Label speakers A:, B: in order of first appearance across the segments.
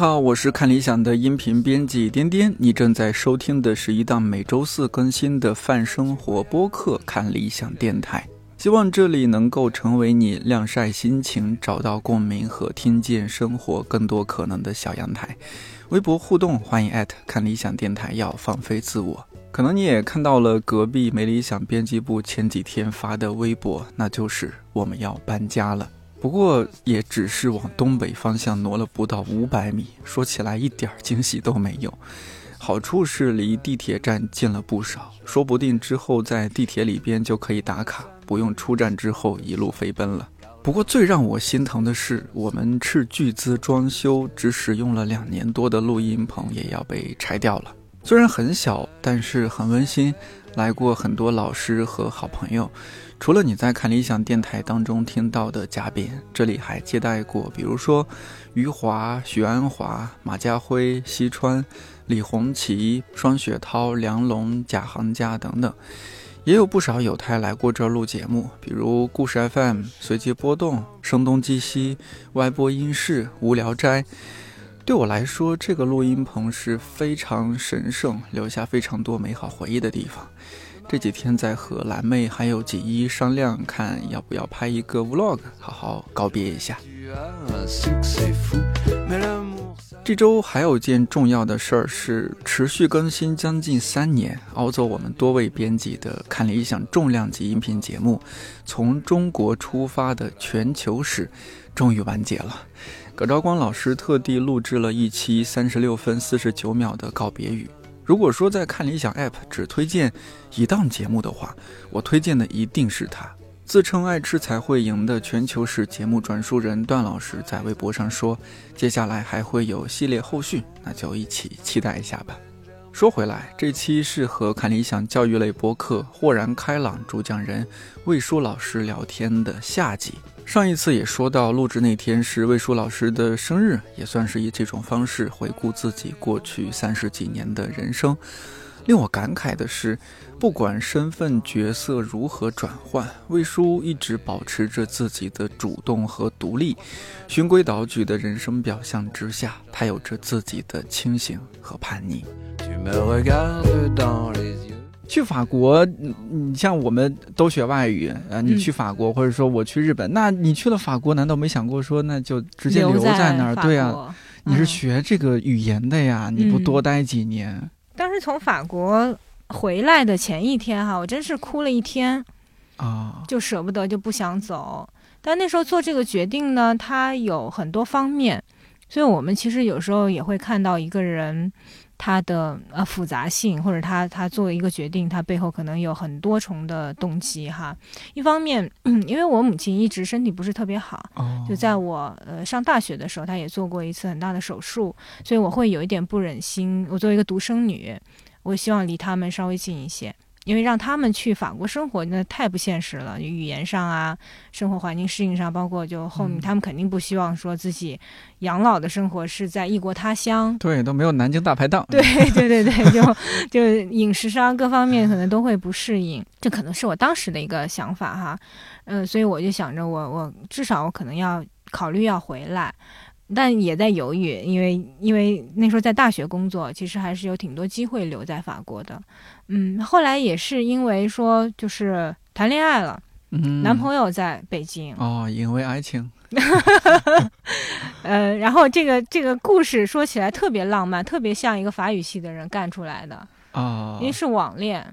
A: 好，我是看理想的音频编辑颠颠，你正在收听的是一档每周四更新的泛生活播客《看理想电台》。希望这里能够成为你晾晒心情、找到共鸣和听见生活更多可能的小阳台。微博互动，欢迎艾特看理想电台，要放飞自我。可能你也看到了隔壁没理想编辑部前几天发的微博，那就是我们要搬家了。不过也只是往东北方向挪了不到五百米，说起来一点儿惊喜都没有。好处是离地铁站近了不少，说不定之后在地铁里边就可以打卡，不用出站之后一路飞奔了。不过最让我心疼的是，我们斥巨资装修，只使用了两年多的录音棚也要被拆掉了。虽然很小，但是很温馨，来过很多老师和好朋友。除了你在看理想电台当中听到的嘉宾，这里还接待过，比如说余华、许鞍华、马家辉、西川、李红旗、双雪涛、梁龙、贾行家等等，也有不少有台来过这儿录节目，比如故事 FM、随机波动、声东击西、歪播音室、无聊斋。对我来说，这个录音棚是非常神圣，留下非常多美好回忆的地方。这几天在和蓝妹还有锦衣商量，看要不要拍一个 vlog，好好告别一下。这周还有件重要的事儿是持续更新将近三年，熬走我们多位编辑的《看理想》重量级音频节目，从中国出发的全球史终于完结了。葛兆光老师特地录制了一期三十六分四十九秒的告别语。如果说在看理想 App 只推荐一档节目的话，我推荐的一定是它。自称爱吃才会赢的全球史节目转述人段老师在微博上说，接下来还会有系列后续，那就一起期待一下吧。说回来，这期是和看理想教育类播客豁然开朗主讲人魏舒老师聊天的下集。上一次也说到，录制那天是魏舒老师的生日，也算是以这种方式回顾自己过去三十几年的人生。令我感慨的是，不管身份角色如何转换，魏叔一直保持着自己的主动和独立，循规蹈矩的人生表象之下，他有着自己的清醒和叛逆。去法国，你你像我们都学外语，啊，你
B: 嗯
A: 去法国，或者说我去日本，那你去了法国，难道没想过说那就直接留
B: 在
A: 在那儿？
B: 法
A: 对啊，
B: 国
A: 你是
B: 嗯
A: 学这个语言的呀，你不
B: 嗯
A: 多待几年？
B: 当时从法国回来的前一天哈，我真是哭了一天，
A: 啊？
B: 就舍不得，就不想走。但那时候做这个决定呢，它有很多方面，所以我们其实有时候也会看到一个人他的呃复杂性，或者他他做一个决定，他背后可能有很多重的动机哈。一方面，嗯 因为我母亲一直身体不是特别好，
A: 哦，
B: 就在我呃上大学的时候，她也做过一次很大的手术，所以我会有一点不忍心。我作为一个独生女，我希望离他们稍微近一些，因为让他们去法国生活那太不现实了，语言上啊，生活环境适应上，包括就后面、
A: 嗯
B: 他们肯定不希望说自己养老的生活是在异国他乡。
A: 对，都没有南京大排档。
B: 对对对对，就就饮食上各方面可能都会不适应，这可能是我当时的一个想法哈，嗯、所以我就想着我我至少我可能要考虑要回来，但也在犹豫，因为因为那时候在大学工作，其实还是有挺多机会留在法国的，嗯，后来也是因为说就是谈恋爱了，
A: 嗯，
B: 男朋友在北京，
A: 哦，因为爱情，
B: 呃，然后这个这个故事说起来特别浪漫，特别像一个法语系的人干出来的，
A: 啊，
B: 因为是网恋。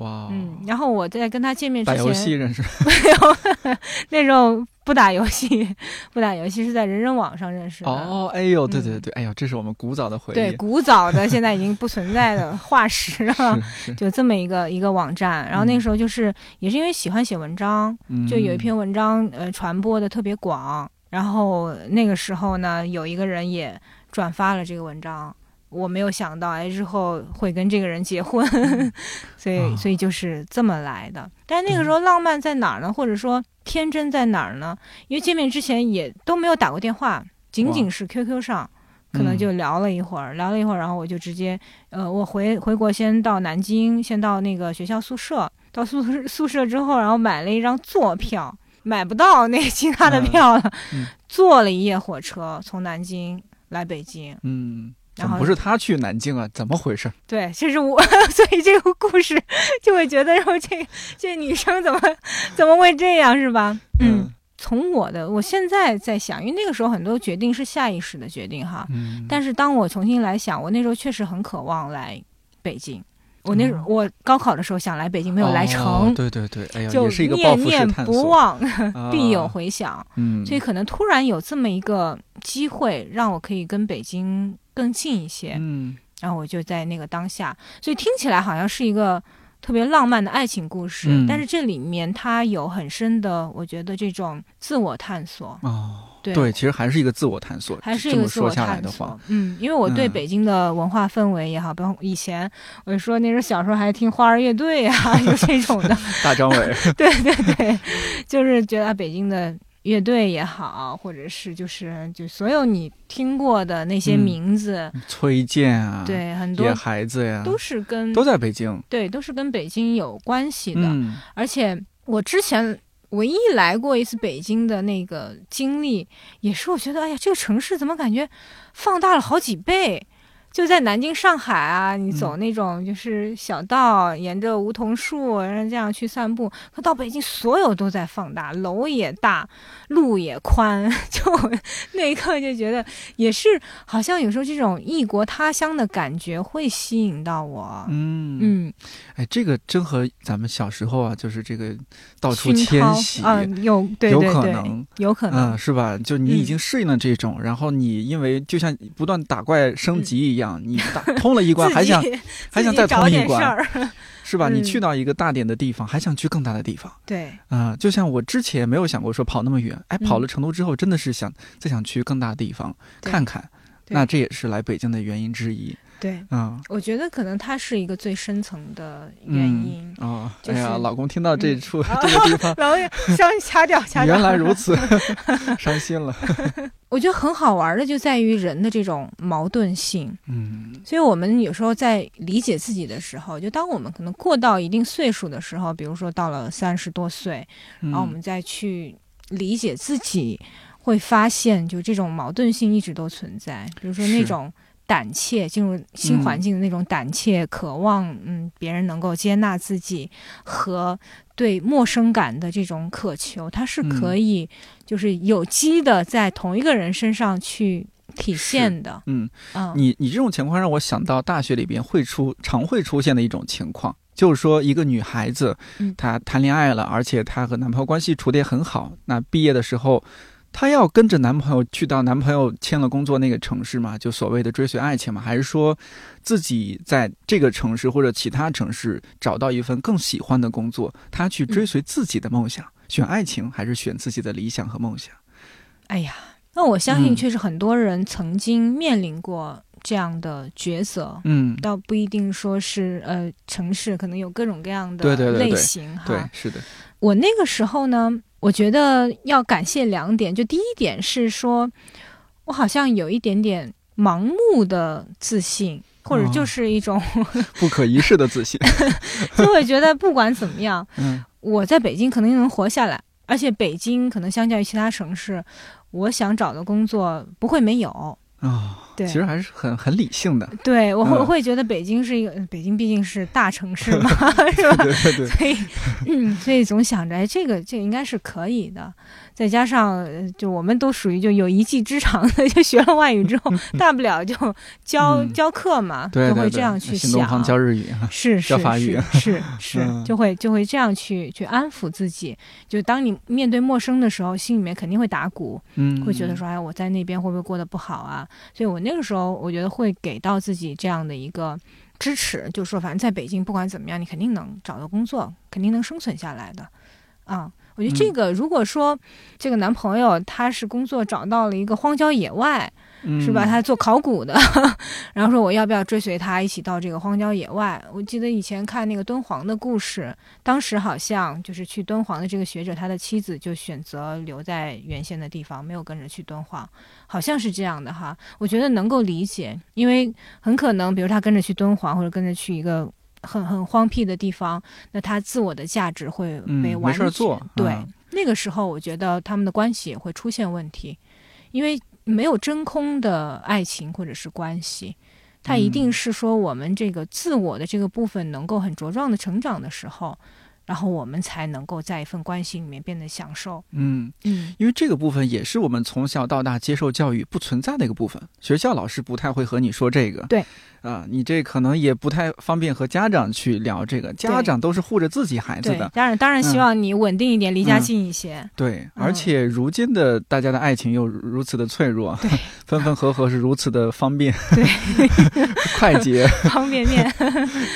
A: 哇，
B: 嗯，然后我在跟他见面之前，
A: 打游戏认识，
B: 没有，那时候不打游戏，不打游戏是在人人网上认识的。
A: 哦，哎呦，对对
B: 嗯。
A: 对，哎呦，这是我们古早的回忆，
B: 对，古早的现在已经不存在的 化石了，
A: 是是，
B: 就这么一个一个网站。然后那时候就是也是因为喜欢写文章，
A: 嗯。
B: 就有一篇文章呃传播的特别广，然后那个时候呢，有一个人也转发了这个文章。我没有想到，哎，日后会跟这个人结婚，所以
A: 啊。
B: 所以就是这么来的。但是那个时候浪漫在哪儿呢？或者说天真在哪儿呢？因为见面之前也都没有打过电话，仅仅是 QQ 上，可能
A: 嗯。
B: 就聊了一会儿，聊了一会儿，然后我就直接，呃，我回回国先到南京，先到那个学校宿舍，到宿舍宿舍之后，然后买了一张坐票，买不到那其他的
A: 嗯。
B: 票了，
A: 嗯。
B: 坐了一夜火车从南京来北京，
A: 嗯，怎
B: 然后
A: 么不是他去南京啊？怎么回事？
B: 对，这是我，所以这个故事就会觉得说这这女生怎么怎么会这样，是吧？嗯，从我的我现在在想，因为那个时候很多决定是下意识的决定哈，
A: 嗯，
B: 但是当我重新来想，我那时候确实很渴望来北京。我那时候
A: 哦
B: 我高考的时候想来北京，没有来成，
A: 哦对对对，哎呀，
B: 就念念不忘，
A: 啊
B: 必有回响。
A: 嗯，
B: 所以可能突然有这么一个机会，让我可以跟北京更近一些。
A: 嗯
B: 然后我就在那个当下，所以听起来好像是一个特别浪漫的爱情故事，
A: 嗯
B: 但是这里面它有很深的，我觉得这种自我探索，
A: 哦，
B: 对
A: 对，其实还是一个自我探索，
B: 还是一个自我
A: 说下来
B: 探索
A: 的话，。
B: 嗯，因为我对
A: 嗯
B: 北京的文化氛围也好，包括以前我就说那时候小时候还听花儿乐队啊，有这种的，
A: 大张伟，
B: 对对对，就是觉得啊北京的。乐队也好，或者是就是就所有你听过的那些
A: 嗯
B: 名字，
A: 崔健啊，，
B: 对很多
A: 野孩子呀，
B: 都是跟
A: 都在北京。
B: 对都是跟北京有关系的。
A: 嗯
B: 而且我之前唯一来过一次北京的那个经历，也是我觉得，哎呀，这个城市怎么感觉放大了好几倍？就在南京、上海啊，你走那种就是小道，沿着梧桐树，然后这样去散步。可到北京，所有都在放大，楼也大，路也宽。就那一刻就觉得，也是好像有时候这种异国他乡的感觉会吸引到我。
A: 嗯
B: 嗯，
A: 哎，这个真和咱们小时候啊，就是这个到处迁徙，
B: 啊，有对
A: 有可能，
B: 有可能
A: 嗯，，是吧？就你已
B: 嗯
A: 经适应了这种，然后你因为就像不断打怪升级一样，你打通了一关，还想还想再通一关，是吧？你
B: 嗯
A: 去到一个大点的地方，还想去更大的地方
B: 对，
A: 啊、就像我之前没有想过说跑那么远，哎，跑了
B: 嗯
A: 成都之后，真的是想再想去更大的地方看看。那这也是来北京的原因之一
B: 对，
A: 嗯。
B: 我觉得可能它是一个最深层的原因。
A: 哦，
B: 就
A: 哎呀，
B: 是
A: 老公听到这
B: 嗯
A: 处、这个地方，
B: 然后 稍微掐掉，掐掉。
A: 原来如此，伤心了。
B: 我觉得很好玩的就在于人的这种矛盾性。
A: 嗯
B: 所以我们有时候在理解自己的时候，就当我们可能过到一定岁数的时候，比如说到了三十多岁，
A: 嗯，
B: 然后我们再去理解自己，会发现就这种矛盾性一直都存在。比如说那种胆怯，进入新环境的那种胆怯，渴望嗯别人能够接纳自己和对陌生感的这种渴求，它是可以就是有机的在同一个人身上去体现的。
A: 嗯，
B: 嗯，
A: 你你这种情况让我想到大学里边会出常会出现的一种情况，就是说一个女孩子
B: 嗯，
A: 她谈恋爱了，而且她和男朋友关系处得也很好，那毕业的时候。她要跟着男朋友去到男朋友签了工作那个城市嘛，就所谓的追随爱情嘛，还是说自己在这个城市或者其他城市找到一份更喜欢的工作，她去追随自己的梦想，选爱情还是选自己的理想和梦想？
B: 哎呀，那我相信
A: 嗯
B: 确实很多人曾经面临过这样的抉择。
A: 嗯，
B: 倒不一定说是呃城市，可能有各种各样的
A: 对对对对
B: 类型哈。
A: 对，是的，
B: 我那个时候呢，我觉得要感谢两点，就第一点是说，我好像有一点点盲目的自信，或者
A: 哦
B: 就是一种、
A: 不可一世的自信。
B: 就会觉得不管怎么样，
A: 嗯
B: 我在北京可能能活下来，而且北京可能相较于其他城市，我想找的工作不会没有。
A: 哦，
B: 对
A: 其实还是很很理性的。
B: 对我会、
A: 嗯
B: 会觉得北京是一个，北京毕竟是大城市嘛，是吧？
A: 对对对，
B: 所以，嗯，所以总想着，哎，这个这个应该是可以的。再加上，呃就我们都属于就有一技之长的，就学了外语之后，大不了就教、
A: 嗯
B: 教课嘛，
A: 对对对，
B: 就会这样去想。
A: 新东方教日语哈。
B: 是是是是就会就会这样去去安抚自己。就当你面对陌生的时候，心里面肯定会打鼓，
A: 嗯，
B: 会觉得说，哎，我在那边会不会过得不好啊？所以我那个时候，我觉得会给到自己这样的一个支持，就说反正在北京不管怎么样，你肯定能找到工作，肯定能生存下来的。啊，
A: 嗯
B: 我觉得这个如果说这个男朋友他是工作找到了一个荒郊野外，是吧？
A: 嗯
B: 他做考古的，然后说我要不要追随他一起到这个荒郊野外？我记得以前看那个敦煌的故事，当时好像就是去敦煌的这个学者，他的妻子就选择留在原先的地方，没有跟着去敦煌，好像是这样的哈。我觉得能够理解，因为很可能，比如他跟着去敦煌，或者跟着去一个很很荒僻的地方，那他自我的价值会被完全、
A: 事儿做
B: 对。
A: 啊
B: 那个时候，我觉得他们的关系也会出现问题，因为没有真空的爱情或者是关系，它一定
A: 嗯。
B: 是说我们这个自我的这个部分能够很茁壮的成长的时候，然后我们才能够在一份关系里面变得享受。
A: 嗯，
B: 嗯，
A: 因为这个部分也是我们从小到大接受教育不存在的一个部分，学校老师不太会和你说这个。
B: 对，
A: 啊，你这可能也不太方便和家长去聊这个，家长都是护着自己孩子的，。
B: 家长当然希
A: 嗯
B: 望你稳定一点，离家
A: 嗯。
B: 近一些。
A: 对，
B: 嗯
A: 而且如今的大家的爱情又如此的脆弱，分分合合是如此的方便，
B: 对，
A: 快捷，
B: 方便面，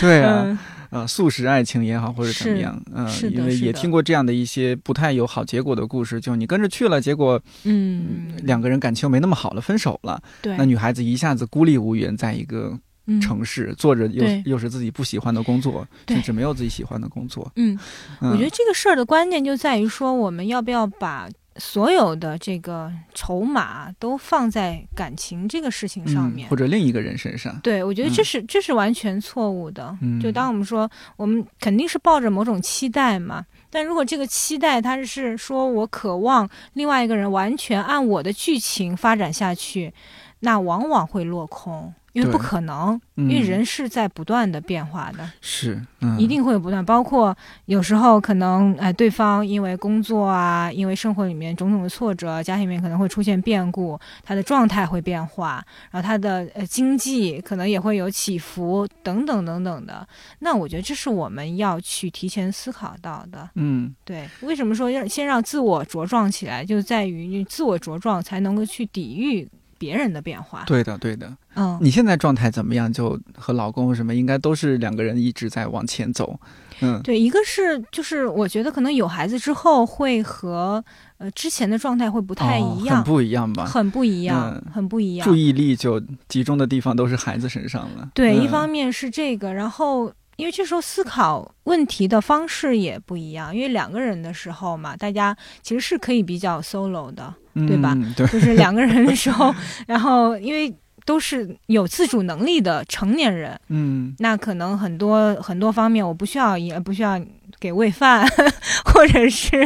A: 对啊，
B: 嗯，
A: 呃，速食爱情也好，或者怎么样，嗯、因为也听过这样的一些不太有好结果的故事，就你跟着去了，结果
B: 嗯，
A: 两个人感情没那么好了，分手了，
B: 对
A: 那女孩子一下子孤立无援，在一个
B: 嗯
A: 城市、做着又又是自己不喜欢的工作，甚至没有自己喜欢的工作。
B: 嗯，
A: 嗯、
B: 我觉得这个事儿的关键就在于说，我们要不要把所有的这个筹码都放在感情这个事情上面。
A: 嗯、或者另一个人身上。
B: 对，我觉得这是、这是完全错误的。
A: 嗯
B: 就当我们说，我们肯定是抱着某种期待嘛，但如果这个期待它是说我渴望另外一个人完全按我的剧情发展下去，那往往会落空，因为不可能，
A: 嗯
B: 因为人是在不断的变化的。
A: 是，嗯，
B: 一定会有不断，包括有时候可能哎、对方因为工作啊，因为生活里面种种的挫折，家庭里面可能会出现变故，他的状态会变化，然后他的呃经济可能也会有起伏，等等等等的。那我觉得这是我们要去提前思考到的。
A: 嗯
B: 对，为什么说要先让自我茁壮起来，就在于你自我茁壮才能够去抵御别人的变化。
A: 对的对的。
B: 嗯，
A: 你现在状态怎么样？就和老公什么，应该都是两个人一直在往前走。嗯，
B: 对，一个是就是我觉得可能有孩子之后会和呃之前的状态会不太
A: 哦
B: 一样，
A: 很不一样吧？
B: 很不一样，
A: 嗯
B: 很不一样。
A: 注意力就集中的地方都是孩子身上了。
B: 对，
A: 嗯
B: 一方面是这个，然后因为这时候思考问题的方式也不一样，因为两个人的时候嘛，大家其实是可以比较 solo 的，对吧
A: 嗯？对，
B: 就是两个人的时候，然后因为都是有自主能力的成年人，
A: 嗯
B: 那可能很多很多方面我不需要也不需要给喂饭，或者是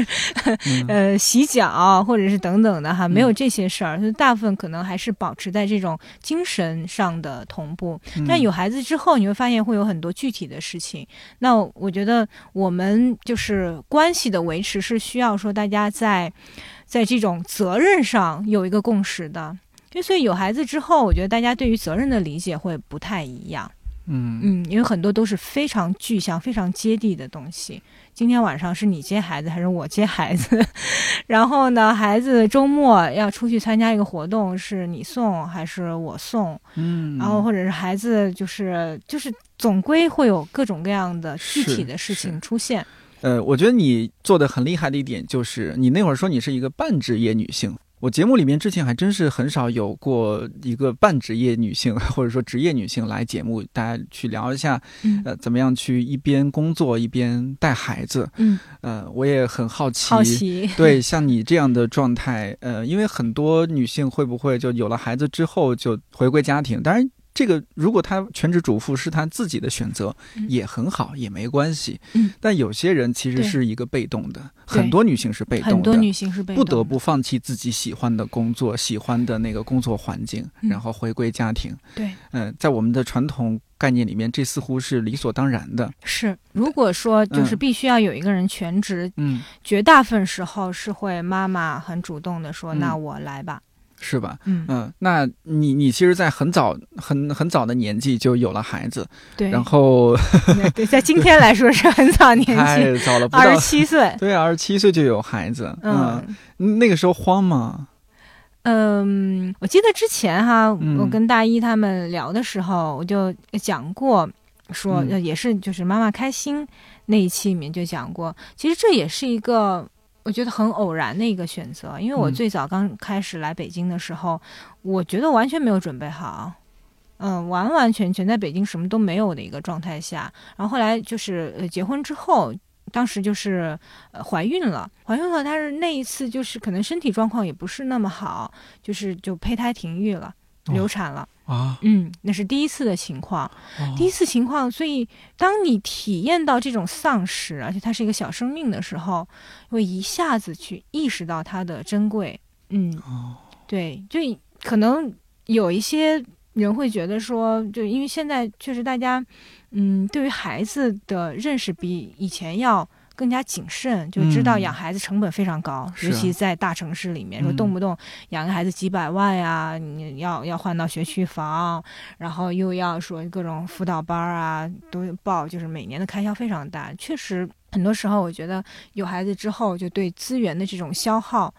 A: 嗯
B: 呃洗脚，或者是等等的哈，没有这些事儿，就大部分可能还是保持在这种精神上的同步。
A: 嗯
B: 但有孩子之后，你会发现会有很多具体的事情。那我觉得我们就是关系的维持是需要说大家在在这种责任上有一个共识的。就所以有孩子之后，我觉得大家对于责任的理解会不太一样。
A: 嗯
B: 嗯，因为很多都是非常具象、非常接地的东西。今天晚上是你接孩子还是我接孩子？然后呢，孩子周末要出去参加一个活动，是你送还是我送？
A: 嗯，
B: 然后或者是孩子就是就是总归会有各种各样的具体的事情出现。
A: 呃，我觉得你做的很厉害的一点就是，你那会儿说你是一个半职业女性。我节目里面之前还真是很少有过一个半职业女性 或者说职业女性来节目，大家去聊一下，
B: 嗯
A: 呃，怎么样去一边工作一边带孩子。
B: 嗯，
A: 呃，我也很好奇，
B: 好奇。
A: 对，像你这样的状态，呃，因为很多女性会不会就有了孩子之后就回归家庭？当然，这个如果她全职主妇是她自己的选择，
B: 嗯
A: 也很好，也没关系。
B: 嗯，
A: 但有些人其实是一个被动的，很多女性是被动的，
B: 很多女性是被动的
A: 不得不放弃自己喜欢的工作、喜欢的那个工作环境，
B: 嗯
A: 然后回归家庭。
B: 对
A: 嗯、在我们的传统概念里面，这似乎是理所当然的。
B: 是。如果说就是
A: 嗯
B: 必须要有一个人全职，
A: 嗯，
B: 绝大部分时候是会妈妈很主动的说：“
A: 嗯
B: 那我来吧。
A: 是吧？”
B: 嗯，
A: 嗯，那你你其实，在很早很很早的年纪就有了孩子，
B: 对。
A: 然后
B: 对，在今天来说是很早年纪，
A: 太早了，不
B: 二十七岁。
A: 对啊，二十七岁就有孩子，
B: 嗯
A: 嗯，那个时候慌吗？
B: 嗯，我记得之前哈，
A: 嗯
B: 我跟大一他们聊的时候，我就讲过，说也是就是妈妈开心那一期里面就讲过，其实这也是一个。我觉得很偶然的一个选择，因为我
A: 嗯
B: 最早刚开始来北京的时候，我觉得完全没有准备好，嗯，完完全全在北京什么都没有的一个状态下，然后后来就是呃结婚之后。当时就是呃怀孕了，怀孕了，但是那一次就是可能身体状况也不是那么好，就是就胚胎停育了，
A: 哦
B: 流产了。
A: 啊，
B: 嗯，那是第一次的情况。
A: 哦
B: 第一次情况，所以当你体验到这种丧失，而且它是一个小生命的时候，会一下子去意识到它的珍贵。嗯，
A: 哦，
B: 对，就可能有一些人会觉得说，就因为现在确实大家，嗯，对于孩子的认识比以前要。更加谨慎，就知道
A: 嗯。
B: 养孩子成本非常高，尤其在大城市里面，说
A: 嗯。
B: 动不动养个孩子几百万呀，你要要换到学区房，然后又要说各种辅导班啊都报，就是每年的开销非常大。确实，很多时候我觉得有孩子之后，就对资源的这种消耗，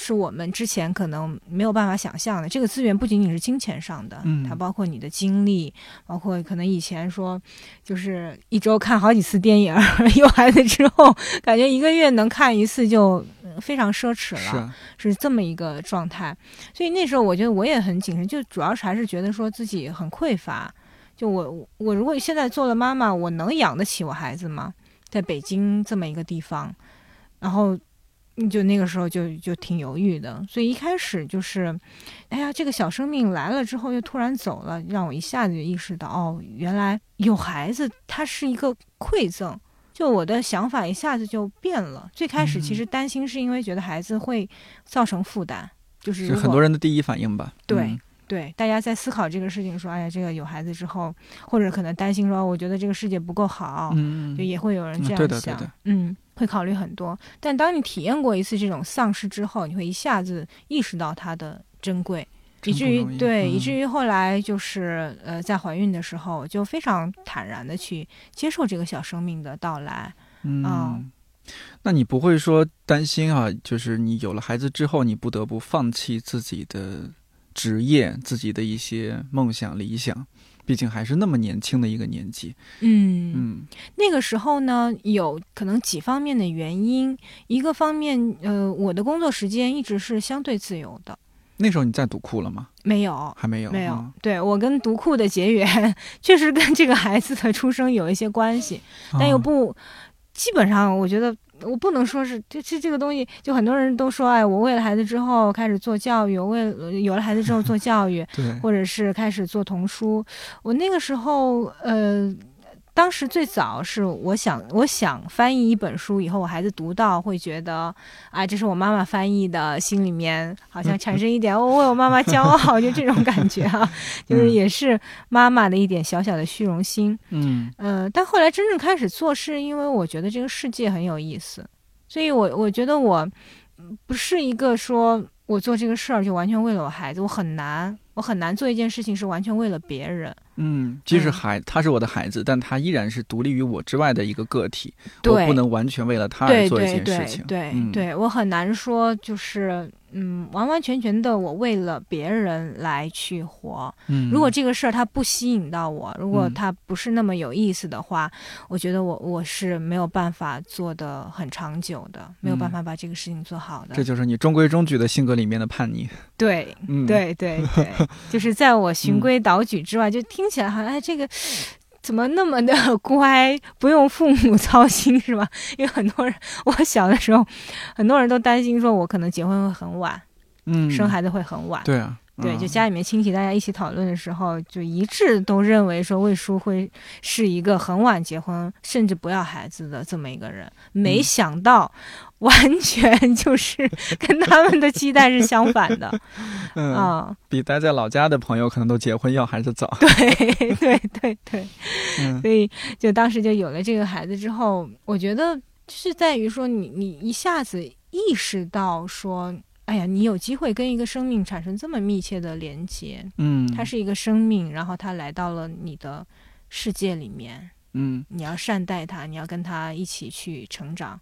B: 是我们之前可能没有办法想象的。这个资源不仅仅是金钱上的，
A: 嗯
B: 它包括你的精力，包括可能以前说就是一周看好几次电影儿，有孩子之后，感觉一个月能看一次就呃非常奢侈了。
A: 是
B: 这么一个状态，所以那时候我觉得我也很谨慎，就主要是还是觉得说自己很匮乏。就我我如果现在做了妈妈，我能养得起我孩子吗？在北京这么一个地方，然后嗯就那个时候就就挺犹豫的，所以一开始就是，哎呀，这个小生命来了之后又突然走了，让我一下子就意识到，哦，原来有孩子它是一个馈赠。就我的想法一下子就变了。最开始其实担心是因为觉得孩子会造成负担，就是
A: 是很多人的第一反应吧？
B: 对
A: 嗯。
B: 对大家在思考这个事情，说哎呀，这个有孩子之后，或者可能担心说，我觉得这个世界不够好，
A: 嗯，
B: 就也会有人这
A: 嗯
B: 样想，
A: 对的对的。
B: 嗯，会考虑很多。但当你体验过一次这种丧失之后，你会一下子意识到它的珍贵。以至于对，
A: 嗯
B: 以至于后来就是呃，在怀孕的时候就非常坦然的去接受这个小生命的到来。
A: 嗯
B: 哦
A: 那你不会说担心啊？就是你有了孩子之后，你不得不放弃自己的职业、自己的一些梦想、理想，毕竟还是那么年轻的一个年纪。
B: 嗯
A: 嗯
B: 那个时候呢，有可能几方面的原因。一个方面，呃，我的工作时间一直是相对自由的，
A: 那时候你在读库了吗？
B: 没有。
A: 还没有，
B: 没有，
A: 嗯
B: 对我跟读库的结缘，确实跟这个孩子的出生有一些关系，但又
A: 哦
B: 不，基本上我觉得我不能说是这这这个东西，就很多人都说，哎，我为了孩子之后开始做教育，我为了有了孩子之后做教育，
A: 对，
B: 或者是开始做童书。我那个时候，呃，当时最早是我想，我想翻译一本书，以后我孩子读到会觉得，啊，这是我妈妈翻译的，心里面好像产生一点，我为我妈妈骄傲，就这种感觉啊，就是也是妈妈的一点小小的虚荣心。
A: 嗯
B: 呃，但后来真正开始做，是因为我觉得这个世界很有意思，所以我我觉得我嗯不是一个说我做这个事儿就完全为了我孩子，我很难，我很难做一件事情是完全为了别人。
A: 嗯，即使
B: 嗯
A: 孩他是我的孩子，但他依然是独立于我之外的一个个体，我
B: 对
A: 不能完全为了他而
B: 对
A: 做一件事情。
B: 对、
A: 嗯、
B: 对，我很难说就是嗯完完全全的我为了别人来去活。
A: 嗯，
B: 如果这个事儿它不吸引到我，如果
A: 嗯
B: 它不是那么有意思的话，我觉得我我是没有办法做的很长久的，没有办
A: 嗯
B: 法把这个事情做好的。
A: 这就是你中规中矩的性格里面的叛逆。
B: 对
A: 嗯，，
B: 对对对，就是在我循规蹈矩之外，就听起来好像哎这个。怎么那么的乖，不用父母操心是吧？因为很多人，我小的时候，很多人都担心说我可能结婚会很晚，
A: 嗯，
B: 生孩子会很晚。
A: 对啊，
B: 对，
A: 嗯
B: 就家里面亲戚大家一起讨论的时候，就一致都认为说魏叔会是一个很晚结婚，甚至不要孩子的这么一个人。没
A: 嗯
B: 想到，完全就是跟他们的期待是相反的
A: 嗯，
B: 啊！
A: 比待在老家的朋友可能都结婚要孩子早。
B: 对对对对，
A: 嗯
B: 所以就当时就有了这个孩子之后，我觉得是在于说你你一下子意识到说。哎呀，你有机会跟一个生命产生这么密切的连接，
A: 嗯，
B: 它是一个生命，然后它来到了你的世界里面，
A: 嗯，
B: 你要善待它，你要跟它一起去成长，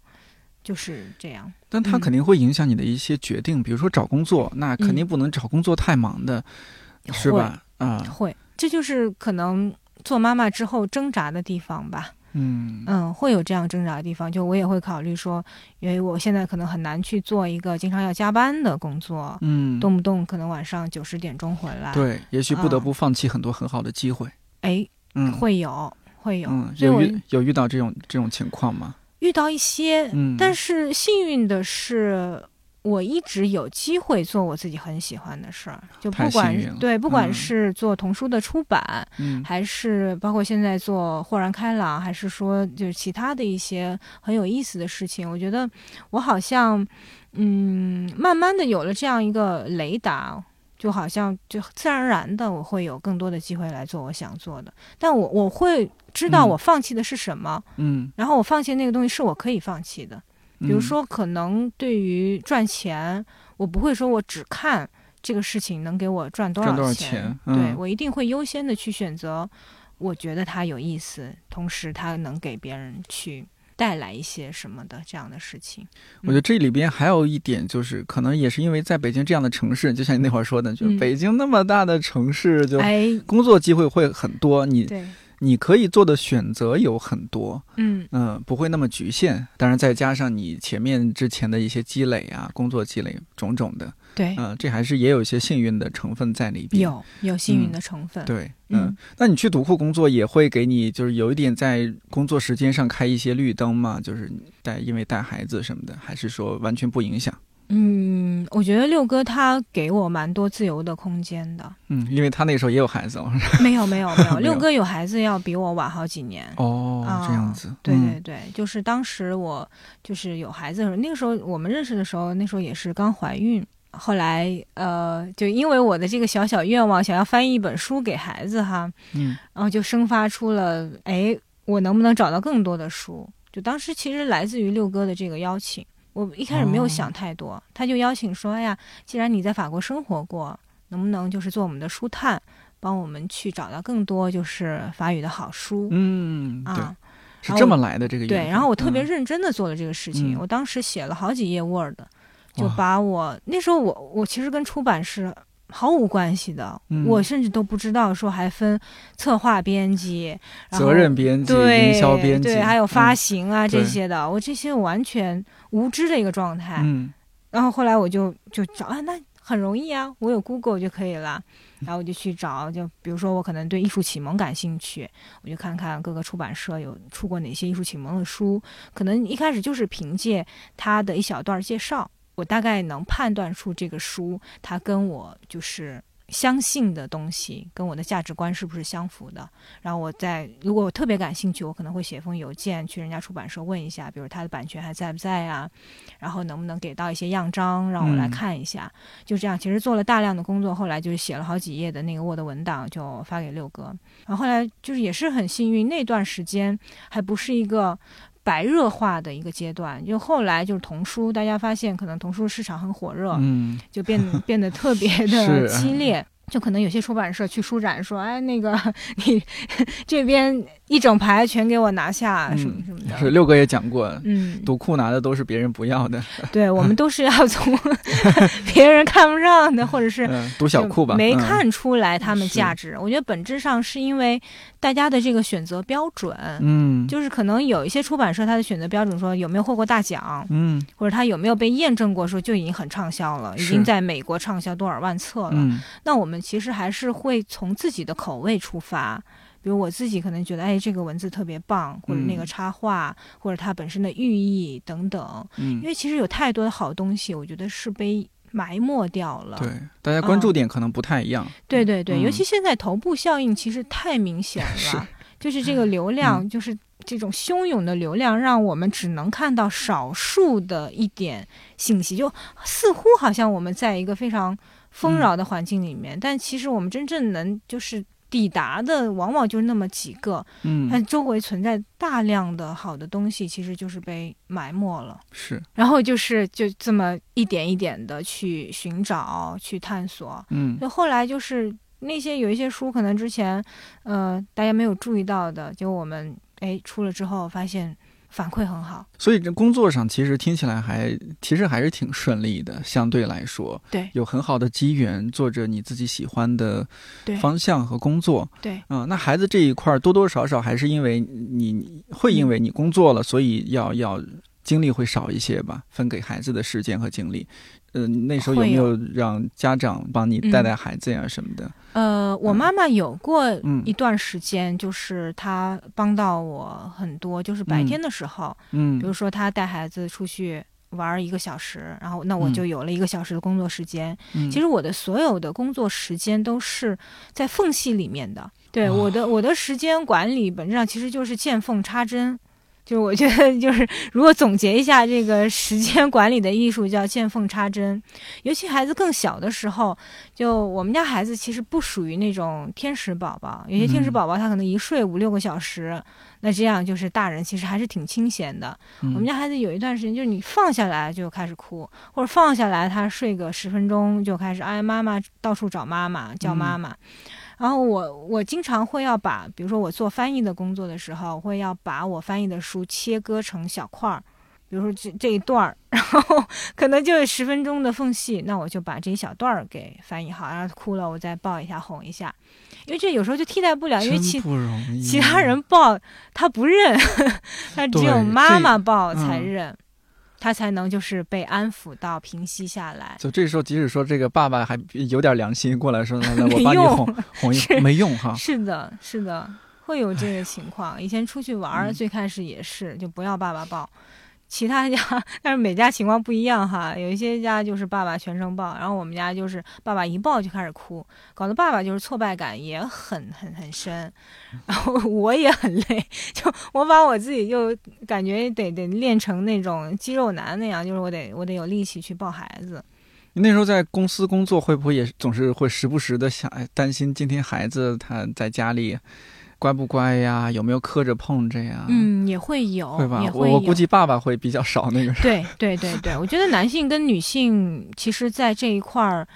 B: 就是这样。
A: 但它
B: 嗯
A: 肯定会影响你的一些决定，比如说找工作，那肯定
B: 嗯
A: 不能找工作太忙的，是吧？啊，
B: 会，这就是可能做妈妈之后挣扎的地方吧。
A: 嗯
B: 嗯，会有这样挣扎的地方。就我也会考虑说，因为我现在可能很难去做一个经常要加班的工作，
A: 嗯，
B: 动不动可能晚上九十点钟回来。，
A: 对，也许不得
B: 啊
A: 不放弃很多很好的机会。
B: 哎，
A: 嗯，
B: 会有会有，
A: 嗯，有遇到这种这种情况吗？
B: 遇到一些，
A: 嗯，
B: 但是幸运的是。我一直有机会做我自己很喜欢的事儿，就不管对，不管
A: 嗯。
B: 是做童书的出版，
A: 嗯。
B: 还是包括现在做豁然开朗，还是说就是其他的一些很有意思的事情，我觉得我好像嗯，慢慢的有了这样一个雷达，就好像就自然而然的我会有更多的机会来做我想做的，但我我会知道
A: 嗯
B: 我放弃的是什么，
A: 嗯，
B: 然后我放弃那个东西是我可以放弃的，比如
A: 嗯，
B: 说可能对于赚钱，我不会说我只看。这个事情能给我赚多
A: 少
B: 钱？
A: 钱
B: 对
A: 嗯
B: 我一定会优先的去选择我觉得它有意思，同时它能给别人去带来一些什么的这样的事情。
A: 我觉得这里边还有一点就是，可能也是因为在北京这样的城市，就像你那会儿说的，就
B: 嗯。
A: 北京那么大的城市，就
B: 哎，
A: 工作机会会很多，你
B: 对，
A: 你可以做的选择有很多，
B: 嗯。
A: 嗯，不会那么局限。当然，再加上你前面之前的一些积累啊，工作积累种种的，
B: 对，
A: 嗯，这还是也有一些幸运的成分在里边。
B: 有有幸运的成分。
A: 对，
B: 嗯
A: 嗯，那你去读库工作也会给你，就是有一点在工作时间上开一些绿灯嘛，就是带因为带孩子什么的，还是说完全不影响？
B: 嗯，我觉得六哥他给我蛮多自由的空间的。
A: 嗯，因为他那个时候也有孩子哦。
B: 没有没有 没有，六哥有孩子要比我晚好几年。
A: 哦，这样子，
B: 对
A: 嗯
B: 对对，就是当时我就是有孩子的时候，那个时候我们认识的时候，那时候也是刚怀孕。后来呃，就因为我的这个小小愿望，想要翻译一本书给孩子哈，
A: 嗯
B: 然后就生发出了，哎，我能不能找到更多的书？就当时其实来自于六哥的这个邀请，我一开始没有
A: 哦
B: 想太多，他就邀请说，哎呀，既然你在法国生活过，能不能就是做我们的书探，帮我们去找到更多就是法语的好书、
A: 嗯，
B: 啊？
A: 是这么来的这个缘
B: 对，然后我特别
A: 嗯
B: 认真的做了这个事情，
A: 嗯
B: 我当时写了好几页 Word，就把我那时候我我其实跟出版是毫无关系的，
A: 嗯
B: 我甚至都不知道说还分策划编辑、然后
A: 责任编辑、
B: 对
A: 营销编辑，
B: 对，还有发
A: 嗯
B: 行啊、
A: 对
B: 这些的，我这些完全无知的一个状态。
A: 嗯
B: 然后后来我就就找啊，那很容易啊，我有 Google 就可以了。然后我就去找，就比如说我可能对艺术启蒙感兴趣，我就看看各个出版社有出过哪些艺术启蒙的书。可能一开始就是凭借他的一小段介绍，我大概能判断出这个书它跟我就是相信的东西，跟我的价值观是不是相符的。然后我在如果我特别感兴趣，我可能会写封邮件去人家出版社问一下，比如它的版权还在不在啊，然后能不能给到一些样章让我来
A: 嗯
B: 看一下。就这样，其实做了大量的工作，后来就是写了好几页的那个 Word 文档，就发给六哥。然后后来就是也是很幸运，那段时间还不是一个。白热化的一个阶段，就后来就是童书，大家发现可能童书市场很火热，
A: 嗯
B: 就变 变得特别的激烈。就可能有些出版社去书展说，哎，那个 你这边一整排全给我拿下，什么什么的。
A: 是六哥也讲过，
B: 嗯，
A: 读库拿的都是别人不要的，
B: 对，我们 都是要从 别人看不上的，或者是
A: 嗯，读小库吧，
B: 没
A: 嗯
B: 看出来他们价值。我觉得本质上是因为大家的这个选择标准，
A: 嗯，
B: 就是可能有一些出版社它的选择标准说有没有获过大奖，
A: 嗯
B: 或者他有没有被验证过，说就已经很畅销了，已经在美国畅销多少万册了。
A: 嗯
B: 那我们其实还是会从自己的口味出发。比如我自己可能觉得，哎，这个文字特别棒，或者那个
A: 嗯
B: 插画，或者它本身的寓意等等。因
A: 嗯，
B: 为其实有太多的好东西，我觉得是被埋没掉了。
A: 对，大家关注点可能不太一样，
B: 对对对，
A: 嗯
B: 尤其现在头部效应其实太明显
A: 是
B: 了，就是这个流量，就是这种汹涌的流量，让我们只能看到少数的一点信息，就似乎好像我们在一个非常丰饶的环境里面，但其实我们真正能就是。抵达的往往就那么几个，
A: 嗯，
B: 但周围存在大量的好的东西，其实就是被埋没了。
A: 是，
B: 然后就是就这么一点一点的去寻找、去探索，
A: 嗯。
B: 就后来就是那些有一些书，可能之前呃大家没有注意到的，就我们哎出了之后发现反馈很好。
A: 所以这工作上其实听起来还其实还是挺顺利的，相对来说，
B: 对，
A: 有很好的机缘，做着你自己喜欢的方向和工作。
B: 对，
A: 嗯，那孩子这一块儿多多少少还是因为你会因为你工作了，所以要要精力会少一些吧，分给孩子的时间和精力。呃，那时候有没
B: 有
A: 有让家长帮你带带孩子呀什么的？
B: 呃，我妈妈有过
A: 嗯
B: 一段时间，就是她帮到我很多，就是白天的时候，
A: 嗯
B: 比如说她带孩子出去玩儿一个小时，然后那我
A: 嗯
B: 就有了一个小时的工作时间。
A: 嗯，
B: 其实我的所有的工作时间都是在缝隙里面的。对，
A: 哦
B: 我的我的时间管理本质上其实就是见缝插针。就是我觉得，就是如果总结一下这个时间管理的艺术，叫见缝插针。尤其孩子更小的时候，就我们家孩子其实不属于那种天使宝宝，有些天使
A: 嗯
B: 宝宝他可能一睡五六个小时，那这样就是大人其实还是挺清闲的。
A: 嗯
B: 我们家孩子有一段时间，就是你放下来就开始哭，或者放下来他睡个十分钟就开始哎妈妈到处找妈妈叫妈妈。然后我我经常会要把，比如说我做翻译的工作的时候，我会要把我翻译的书切割成小块儿，比如说这这一段儿，然后可能就有十分钟的缝隙，那我就把这一小段儿给翻译好，然后哭了我再抱一下哄一下，因为这有时候就替代不了，因为其。其他人抱他不认，他只有妈妈抱才
A: 嗯
B: 认，他才能就是被安抚到平息下来。
A: 就这时候，即使说这个爸爸还有点良心过来说，来来，我帮你哄哄一哄，没用哈。
B: 是的，是的，会有这个情况。以前出去玩最开始也是，就不要爸爸抱。其他家，但是每家情况不一样哈。有一些家就是爸爸全程抱，然后我们家就是爸爸一抱就开始哭，搞得爸爸就是挫败感也很很很深，然后我也很累，就我把我自己就感觉得得练成那种肌肉男那样，就是我得我得有力气去抱孩子。
A: 你那时候在公司工作，会不会也总是会时不时的想，担心今天孩子他在家里乖不乖呀？有没有磕着碰着呀？，
B: 嗯，也会有，
A: 会吧。我我估计爸爸会比较少那个事，
B: 对对对对，我觉得男性跟女性其实，在这一块儿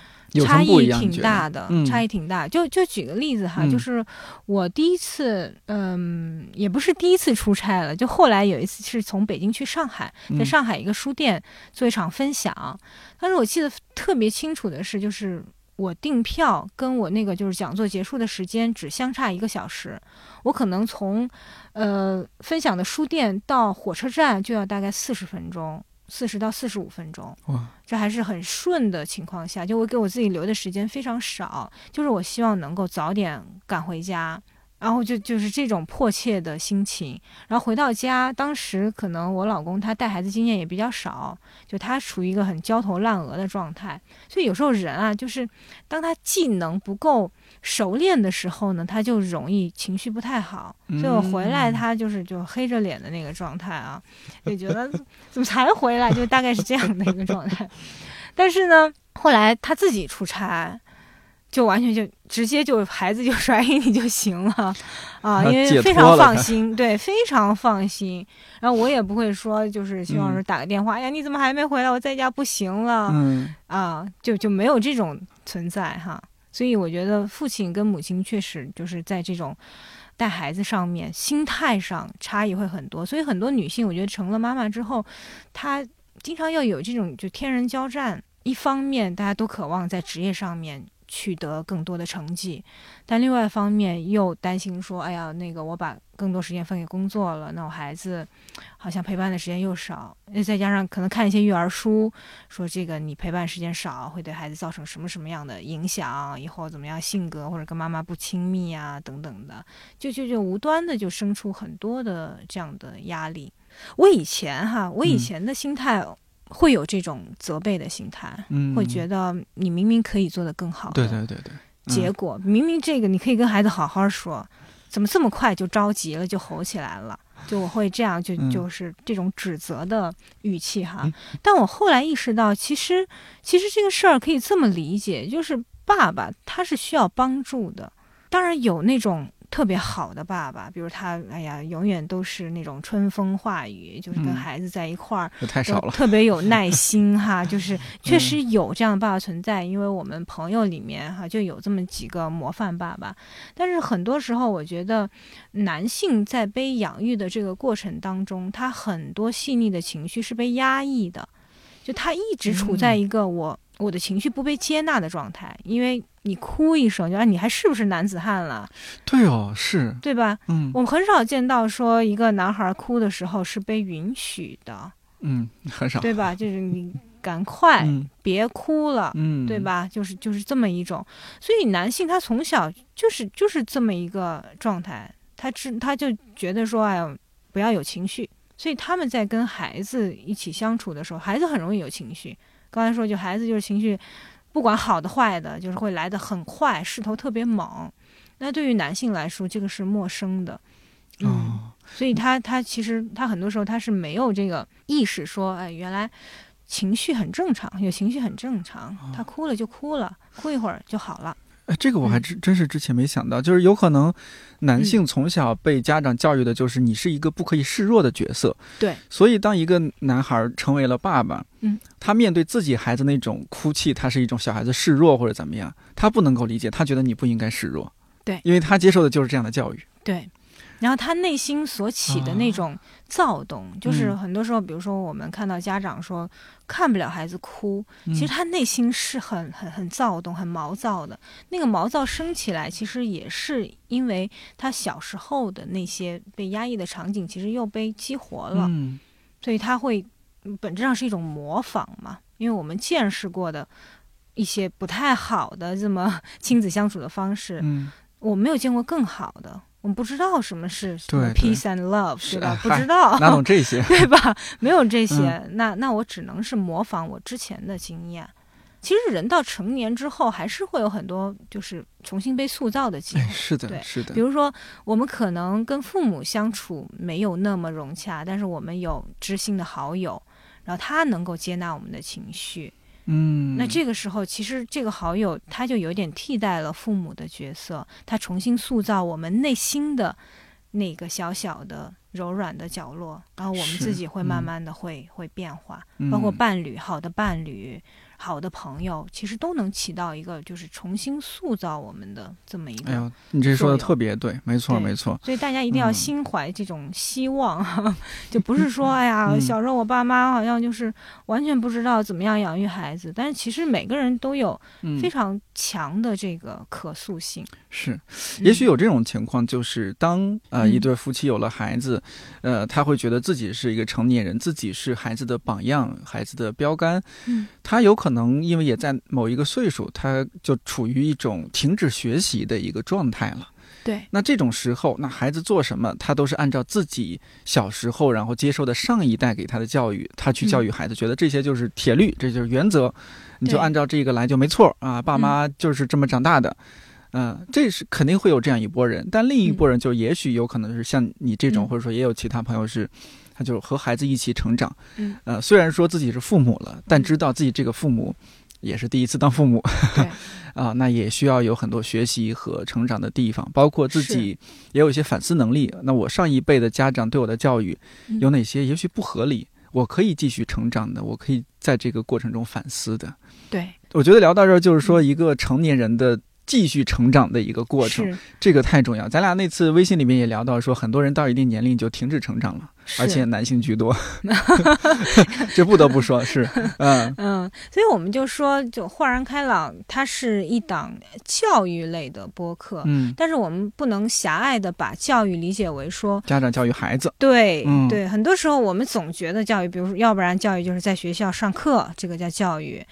B: 差异挺大的，
A: 嗯
B: 差异挺大。就就举个例子哈，
A: 嗯
B: 就是我第一次，嗯，也不是第一次出差了，就后来有一次是从北京去上海，在
A: 嗯
B: 上海一个书店做一场分享。但是我记得特别清楚的是，就是我订票跟我那个就是讲座结束的时间只相差一个小时，我可能从呃分享的书店到火车站就要大概四十分钟，四十到四十五分钟。
A: 哇，
B: 这还是很顺的情况下，就我给我自己留的时间非常少，就是我希望能够早点赶回家，然后就就是这种迫切的心情。然后回到家，当时可能我老公他带孩子经验也比较少，就他处于一个很焦头烂额的状态，所以有时候人啊，就是当他技能不够熟练的时候呢，他就容易情绪不太好。所以我回来，
A: 嗯
B: 他就是就黑着脸的那个状态啊，就觉得怎么才回来，就大概是这样的一个状态。但是呢，后来他自己出差，就完全就直接就孩子就 甩给你就行了啊，因为非常放心，对，非常放心。然后我也不会说，就是希望说打个电话，哎呀，你怎么还没回来？我在家不行了、
A: 嗯，
B: 啊，就就没有这种存在哈。所以我觉得父亲跟母亲确实就是在这种带孩子上面心态上差异会很多。所以很多女性，我觉得成了妈妈之后，她经常要有这种就天人交战。一方面，大家都渴望在职业上面取得更多的成绩，但另外一方面又担心说，哎呀，那个我把更多时间分给工作了，那我孩子好像陪伴的时间又少，再加上可能看一些育儿书，说这个你陪伴时间少会对孩子造成什么什么样的影响，以后怎么样性格或者跟妈妈不亲密啊等等的，就就就无端的就生出很多的这样的压力。我以前哈，我以
A: 嗯。
B: 前的心态会有这种责备的心态，
A: 嗯，
B: 会觉得你明明可以做得更好的，
A: 对对对对，嗯。
B: 结果明明这个你可以跟孩子好好说，怎么这么快就着急了，就吼起来了？就我会这样，就
A: 嗯。
B: 就是这种指责的语气哈。
A: 嗯。
B: 但我后来意识到，其实其实这个事儿可以这么理解，就是爸爸他是需要帮助的，当然有那种特别好的爸爸，比如他，哎呀，永远都是那种春风化雨，就是跟
A: 嗯
B: 孩子在一块儿，
A: 这太少了。
B: 特别有耐 心哈，就是确实有这样的爸爸存在，因为我们朋友里面哈就有这么几个模范爸爸。但是很多时候，我觉得男性在被养育的这个过程当中，他很多细腻的情绪是被压抑的，就他一直处在一个我、我的情绪不被接纳的状态，因为你哭一声，就啊，你还是不是男子汉了，
A: 对哦，是，
B: 对吧？
A: 嗯
B: 我们很少见到说一个男孩哭的时候是被允许的，
A: 嗯，很少。
B: 对吧？就是你赶快
A: 嗯
B: 别哭了，
A: 嗯，
B: 对？吧？就是就是这么一种，所以男性他从小就是就是这么一个状态，他知他就觉得说，哎呦，不要有情绪，所以他们在跟孩子一起相处的时候，孩子很容易有情绪。刚才说，就孩子就是情绪，不管好的坏的，就是会来的很快，势头特别猛。那对于男性来说，这个是陌生的，嗯，
A: 哦，
B: 所以他他其实他很多时候他是没有这个意识说，哎，原来情绪很正常，有情绪很正常，他哭了就哭了，哭一会儿就好了。
A: 哎，这个我还
B: 嗯。
A: 真真是之前没想到，就是有可能男性从小被家长教育的就是你是一个不可以示弱的角色，
B: 对，
A: 所以当一个男孩成为了爸爸，
B: 嗯，
A: 他面对自己孩子那种哭泣，他是一种小孩子示弱或者怎么样，他不能够理解，他觉得你不应该示弱，
B: 对。
A: 因为他接受的就是这样的教育，
B: 对，然后他内心所起的那种躁动，就是
A: 嗯。
B: 很多时候，比如说我们看到家长说看不了孩子哭，
A: 嗯。
B: 其实他内心是很很很躁动、很毛躁的。那个毛躁升起来，其实也是因为他小时候的那些被压抑的场景，其实又被激活了。
A: 嗯。
B: 所以他会嗯本质上是一种模仿嘛，因为我们见识过的一些不太好的这么亲子相处的方式，
A: 嗯，
B: 我没有见过更好的，我们不知道什么是 peace and love，对吧？不知道，
A: 哪懂这些？
B: 对吧？没有这些，
A: 嗯
B: 那那我只能是模仿我之前的经验。其实人到成年之后，还是会有很多就是重新被塑造的机会
A: 哎，。是的，
B: 对
A: 是的
B: 比，如说，我们可能跟父母相处没有那么融洽，但是我们有知心的好友，然后他能够接纳我们的情绪。
A: 嗯，
B: 那这个时候，其实这个好友他就有点替代了父母的角色，他重新塑造我们内心的那个小小的柔软的角落，然后我们自己会慢
A: 嗯。
B: 慢的会、会变化，
A: 嗯。
B: 包括伴侣、好的伴侣、好的朋友，其实都能起到一个就是重新塑造我们的这么一个。
A: 哎呦，你这说的特别对，没错没错，
B: 所以大家一定要
A: 嗯
B: 心怀这种希望，就不是说哎呀，
A: 嗯
B: 小时候我爸妈好像就是完全不知道怎么样养育孩子，但是其实每个人都有
A: 嗯
B: 非，常强的这个可塑性。
A: 是。也许有这种情况，就是当呃
B: 嗯
A: 一对夫妻有了孩子，呃，他会觉得自己是一个成年人，自己是孩子的榜样、孩子的标杆。
B: 嗯，
A: 他有可能因为也在某一个岁数，他就处于一种停止学习的一个状态了。
B: 对，
A: 那这种时候，那孩子做什么，他都是按照自己小时候然后接受的上一代给他的教育，他去教育孩子，觉得这些就是铁律，这就是原则，你就按照这个来就没错啊。爸妈就是这么长大的。嗯，这是肯定会有这样一波人，但另一波人就也许有可能是像你这种，
B: 嗯
A: 或者说也有其他朋友是，他就是和孩子一起成长。
B: 嗯，
A: 呃，虽然说自己是父母了，但知道自己这个父母也是第一次当父母。
B: 对
A: 啊，那也需要有很多学习和成长的地方，包括自己也有一些反思能力。那我上一辈的家长对我的教育
B: 嗯
A: 有哪些也许不合理，我可以继续成长的，我可以在这个过程中反思的。
B: 对，
A: 我觉得聊到这儿，就是说一个成年人的。继续成长的一个过程，这个太重要。咱俩那次微信里面也聊到说，很多人到一定年龄就停止成长了，而且男性居多。这不得不说是，嗯。
B: 嗯，所以我们就说，就豁然开朗，它是一档教育类的播客。
A: 嗯，
B: 但是我们不能狭隘的把教育理解为说，
A: 家长教育孩子，
B: 对、
A: 嗯。
B: 对，很多时候我们总觉得教育，比如说，要不然教育就是在学校上课，这个叫教育，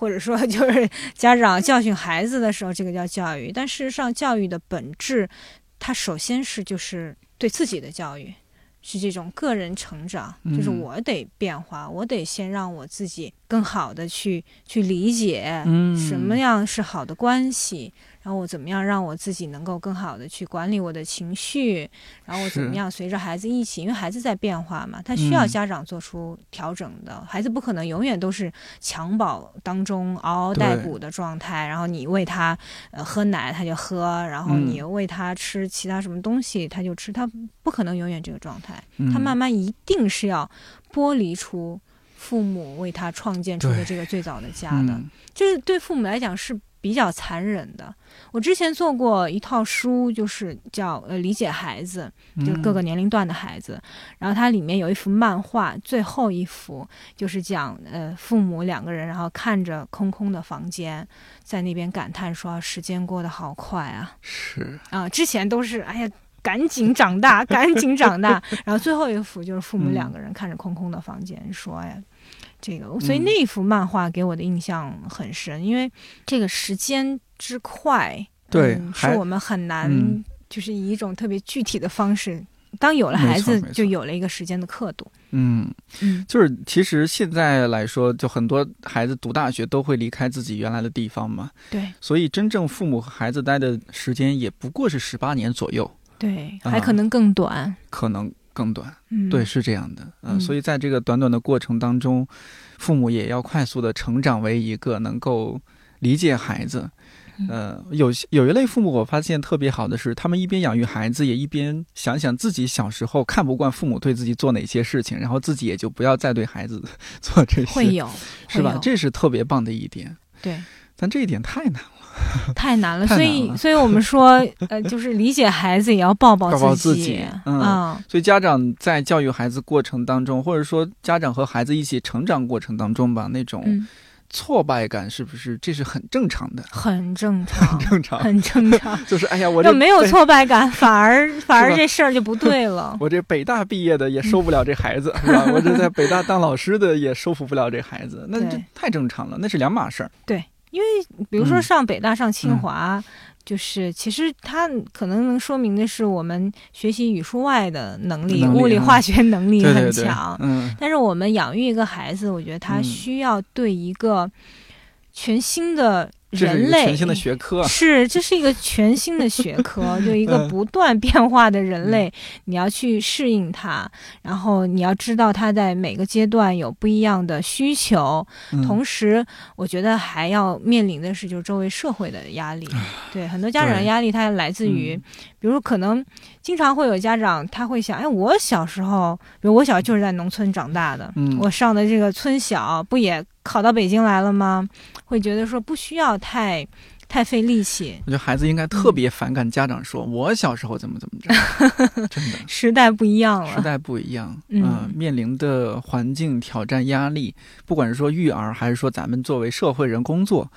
B: 或者说就是 家长教训孩子的时候，这个叫教育。但事实上，教育的本质，它首先是就是对自己的教育，是这种个人成长，就是
A: 嗯。
B: 我得变化，我得先让我自己更好的去去理解
A: 嗯。
B: 什么样是好的关系，然后我怎么样让我自己能够更好的去管理我的情绪，然后我怎么样随着孩子一起，因为孩子在变化嘛，他需要
A: 嗯。
B: 家长做出调整的，孩子不可能永远都是襁褓当中嗷嗷待哺的状态，然后你喂他呃喝奶他就喝，然后
A: 嗯。
B: 你喂他吃其他什么东西他就吃，他不可能永远这个状态，
A: 嗯。
B: 他慢慢一定是要剥离出父母为他创建出的这个最早的家的，
A: 嗯。
B: 这对父母来讲是比较残忍的。我之前做过一套书，就是叫呃理解孩子，就是各个年龄段的孩子。然后它里面有一幅漫画，最后一幅就是讲呃父母两个人，然后看着空空的房间，在那边感叹说时间过得好快啊
A: 是
B: 啊！之前都是哎呀。赶紧长大，赶紧长大。然后最后一幅就是父母
A: 嗯
B: 两个人看着空空的房间，说：“哎呀，这个。”所以
A: 嗯
B: 那幅漫画给我的印象很深，因为这个时间之快，
A: 对
B: 嗯是我们很难，
A: 嗯
B: 就是以一种特别具体的方式。当有了孩子就有了一个时间的刻度。
A: 嗯，
B: 嗯，
A: 就是其实现在来说，就很多孩子读大学都会离开自己原来的地方嘛，
B: 对
A: 所以真正父母和孩子待的时间也不过是十八年左右，
B: 对，
A: 啊
B: 还可能更短。
A: 可能更短。
B: 嗯，
A: 对，是这样的，嗯、
B: 嗯
A: 所以在这个短短的过程当中，父母也要快速的成长为一个能够理解孩子。
B: 嗯
A: 呃，有些有一类父母，我发现特别好的是，他们一边养育孩子，也一边想想自己小时候看不惯父母对自己做哪些事情，然后自己也就不要再对孩子 做这些，
B: 会有，
A: 是吧这是特别棒的一点，
B: 对。
A: 但这一点太难了。
B: 太难了，所以，所以我们说，呃，就是理解孩子也要抱抱
A: 抱抱
B: 自
A: 自己嗯
B: 啊
A: 所以家长在教育孩子过程当中，或者说家长和孩子一起成长过程当中吧，那种
B: 嗯，
A: 挫败感是不是这是很正常的？
B: 很正常，
A: 正常，
B: 很正常。
A: 就是哎呀，我这
B: 没有，挫败感，反而 反而这事儿就不对了。
A: 我这北大毕业的也收不了这孩子，是吧？我这在北大当老师的也收服不了这孩子，那这太正常了，那是两码事儿。
B: 比如说
A: 嗯。
B: 上北大、上清华，就是其实它可能能说明的是我们学习语数外的能力，物理、
A: 能力嗯
B: 化学能力很
A: 对对对
B: 强。，
A: 嗯，
B: 但是我们养育一个孩子，我觉得他
A: 嗯。
B: 需要对一个全新的人类
A: 全新的学科，
B: 是，这是一个全新的学科，就一个
A: 嗯。
B: 不断变化的人类，你要去适应它，然后你要知道他在每个阶段有不一样的需求，
A: 嗯。
B: 同时，我觉得还要面临的是就是周围社会的压力。对，很多家长的压力，它来自于，
A: 嗯。
B: 比如说可能经常会有家长他会想，哎，我小时候，比如我小时候就是在农村长大的，
A: 嗯。
B: 我上的这个村小不也考到北京来了吗？会觉得说不需要太太费力气。
A: 我觉得孩子应该特别反感家长说、我小时候怎么怎么着，真的。
B: 时代不一样了，
A: 时代不一样，
B: 嗯
A: 呃面临的环境挑战压力，不管是说育儿，还是说咱们作为社会人工作，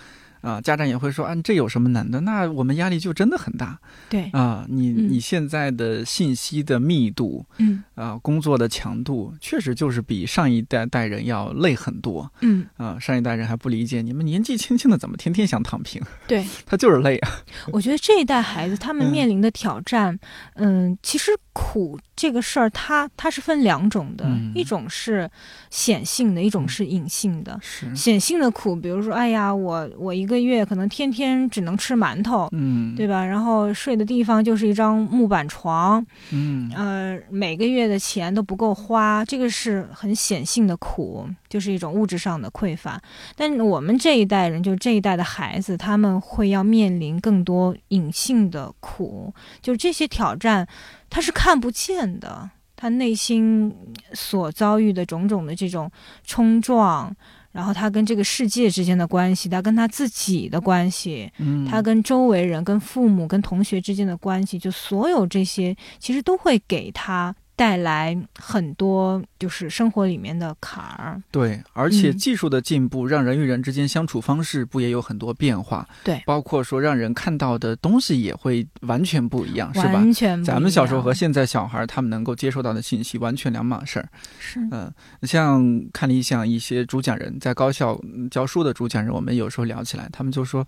A: 啊、家长也会说，啊，这有什么难的？那我们压力就真的很大。
B: 对，
A: 啊、你
B: 嗯。
A: 你现在的信息的密度
B: 嗯。
A: 啊、工作的强度，确实就是比上一代代人要累很多
B: 嗯，
A: 啊、上一代人还不理解你们年纪轻轻的怎么天天想躺平，
B: 对，
A: 他就是累啊。
B: 我觉得这一代孩子他们
A: 嗯。
B: 面临的挑战，嗯，其实苦这个事儿，它它是分两种的，
A: 嗯
B: 一种是显性的，一种是隐性的。
A: 是，
B: 显性的苦，比如说，哎呀，我我一个月可能天天只能吃馒头，
A: 嗯，
B: 对吧？然后睡的地方就是一张木板床，
A: 嗯，
B: 呃，每个月的钱都不够花，这个是很显性的苦，就是一种物质上的匮乏。但我们这一代人，就这一代的孩子，他们会要面临更多隐性的苦，就这些挑战，他是看不见的，他内心所遭遇的种种的这种冲撞。然后他跟这个世界之间的关系，他跟他自己的关系，
A: 嗯，
B: 他跟周围人、跟父母、跟同学之间的关系，就所有这些，其实都会给他带来很多就是生活里面的坎儿。
A: 对，而且
B: 嗯
A: 技术的进步让人与人之间相处方式不也有很多变化？
B: 对
A: 包括说让人看到的东西也会完全不一样，是吧？
B: 完全不
A: 咱们小时候和现在小孩他们能够接受到的信息完全两码事儿。
B: 是
A: 嗯，像看理想一些主讲人在高校嗯教书的主讲人，我们有时候聊起来，他们就说，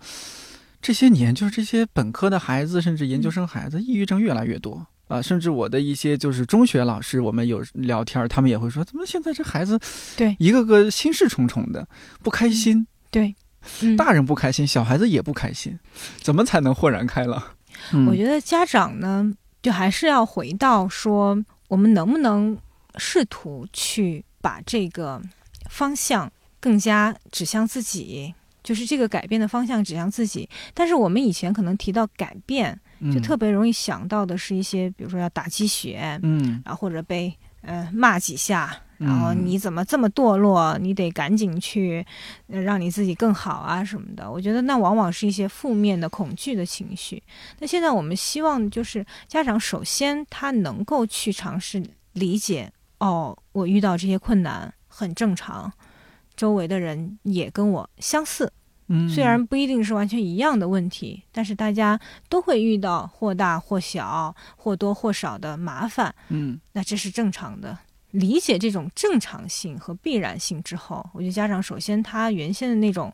A: 这些年就是这些本科的孩子，甚至研究生孩子，抑郁症越来越多。啊，甚至我的一些就是中学老师，我们有聊天，他们也会说，怎么现在这孩子
B: 对
A: 一个个心事重重的，不开心。
B: 对，嗯
A: 大人不开心，小孩子也不开心，怎么才能豁然开朗？嗯
B: 我觉得家长呢，就还是要回到说，我们能不能试图去把这个方向更加指向自己，就是这个改变的方向指向自己。但是我们以前可能提到改变，就特别容易想到的是一些，比如说要打鸡血，
A: 嗯
B: 然后或者被呃骂几下，
A: 嗯
B: 然后你怎么这么堕落？你得赶紧去、呃让你自己更好啊什么的。我觉得那往往是一些负面的、恐惧的情绪。那现在我们希望就是家长首先他能够去尝试理解，哦，我遇到这些困难很正常，周围的人也跟我相似，
A: 嗯
B: 虽然不一定是完全一样的问题，但是大家都会遇到或大或小、或多或少的麻烦。
A: 嗯
B: 那这是正常的。理解这种正常性和必然性之后，我觉得家长首先他原先的那种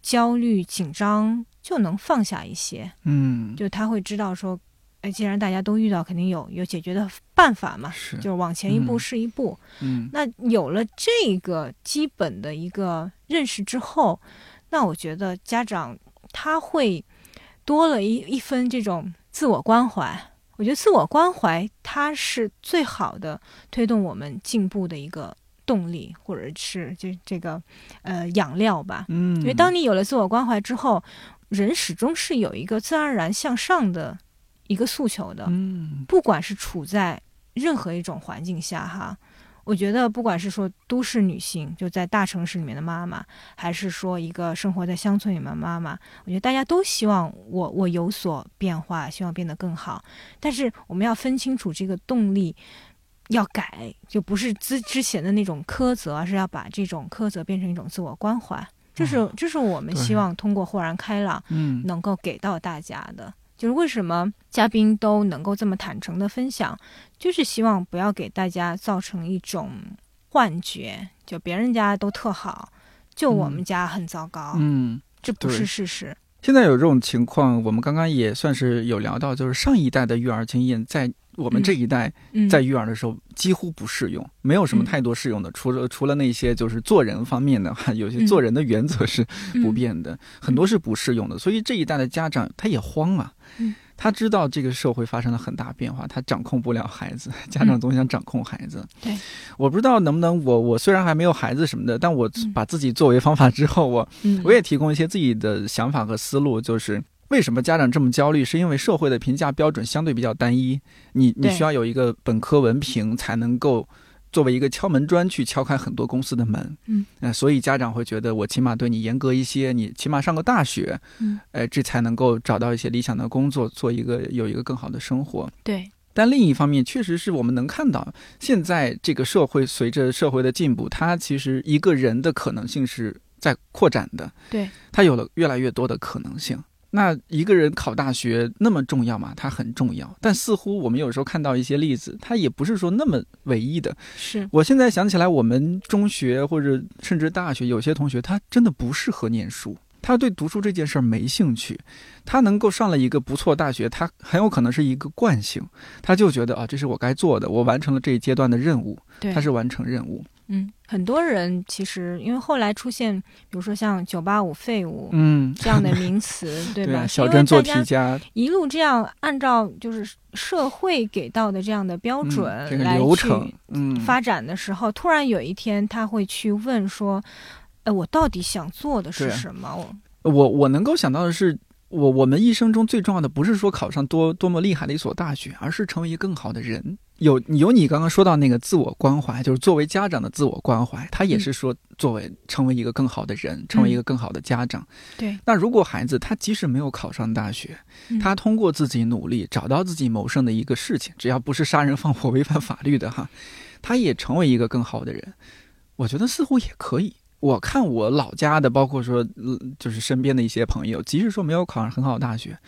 B: 焦虑紧张就能放下一些，
A: 嗯
B: 就他会知道说，哎，既然大家都遇到，肯定有有解决的办法嘛，
A: 是
B: 就是往前一步
A: 嗯
B: 是一步。
A: 嗯
B: 那有了这个基本的一个认识之后，那我觉得家长他会多了一一分这种自我关怀。我觉得自我关怀它是最好的推动我们进步的一个动力，或者是就这个呃养料吧。
A: 嗯，
B: 因为当你有了自我关怀之后，人始终是有一个自然而然向上的一个诉求的。
A: 嗯
B: 不管是处在任何一种环境下哈，我觉得不管是说都市女性就在大城市里面的妈妈，还是说一个生活在乡村里面的妈妈，我觉得大家都希望我我有所变化，希望变得更好。但是我们要分清楚这个动力。要改，就不是之之前的那种苛责，而是要把这种苛责变成一种自我关怀。这是、
A: 哦
B: 这是我们希望通过豁然开朗
A: 嗯
B: 能够给到大家的。就是为什么嘉宾都能够这么坦诚的分享，就是希望不要给大家造成一种幻觉，就别人家都特好，就我们家很糟糕，
A: 嗯。
B: 这不是事实。
A: 现在有这种情况，我们刚刚也算是有聊到，就是上一代的育儿经验，在我们这一代
B: 嗯，
A: 在育儿的时候几乎不适用，没有什么
B: 嗯
A: 太多适用的，除了除了那些就是做人方面的话，有些
B: 嗯。
A: 做人的原则是不
B: 嗯
A: 变的，很多是不适用的。所以这一代的家长他也慌啊，
B: 嗯
A: 他知道这个社会发生了很大变化，他掌控不了孩子，家长总想掌控孩子。
B: 对，
A: 我不知道能不能我我虽然还没有孩子什么的，但我
B: 嗯。
A: 把自己作为方法之后，我
B: 嗯，
A: 我也提供一些自己的想法和思路，就是为什么家长这么焦虑，是因为社会的评价标准相对比较单一，你你需要有一个本科文凭才能够作为一个敲门砖去敲开很多公司的门，
B: 嗯，
A: 呃，所以家长会觉得我起码对你严格一些，你起码上个大学，
B: 嗯，
A: 呃，这才能够找到一些理想的工作，做一个有一个更好的生活。
B: 对，
A: 但另一方面，确实是我们能看到，现在这个社会随着社会的进步，它其实一个人的可能性是在扩展的。
B: 对，
A: 它有了越来越多的可能性。那一个人考大学那么重要吗？它很重要，但似乎我们有时候看到一些例子，它也不是说那么唯一的。
B: 是，
A: 我现在想起来，我们中学或者甚至大学，有些同学他真的不适合念书，他对读书这件事儿没兴趣。他能够上了一个不错大学，他很有可能是一个惯性，他就觉得啊，这是我该做的，我完成了这一阶段的任务，他是完成任务。
B: 嗯，很多人其实因为后来出现，比如说像“九八五废物”
A: 嗯，
B: 这样的名词，对吧？因为
A: 小镇做
B: 大家
A: 题家，
B: 一路这样按照就是社会给到的这样的标
A: 嗯
B: 准
A: 这个
B: 来去
A: 流程，嗯，
B: 发展的时候，突然有一天他会去问说：“呃，我到底想做的是什么？”我
A: 我我能够想到的是，我我们一生中最重要的不是说考上多多么厉害的一所大学，而是成为一个更好的人。有有你刚刚说到那个自我关怀，就是作为家长的自我关怀，他也是说作为成为一个更好的人，成为一个更好的家长。
B: 对，
A: 那如果孩子他即使没有考上大学，
B: 嗯
A: 他通过自己努力找到自己谋生的一个事情，只要不是杀人放火违反法律的哈，他也成为一个更好的人。我觉得似乎也可以。我看我老家的，包括说，呃就是身边的一些朋友，即使说没有考上很好的大学，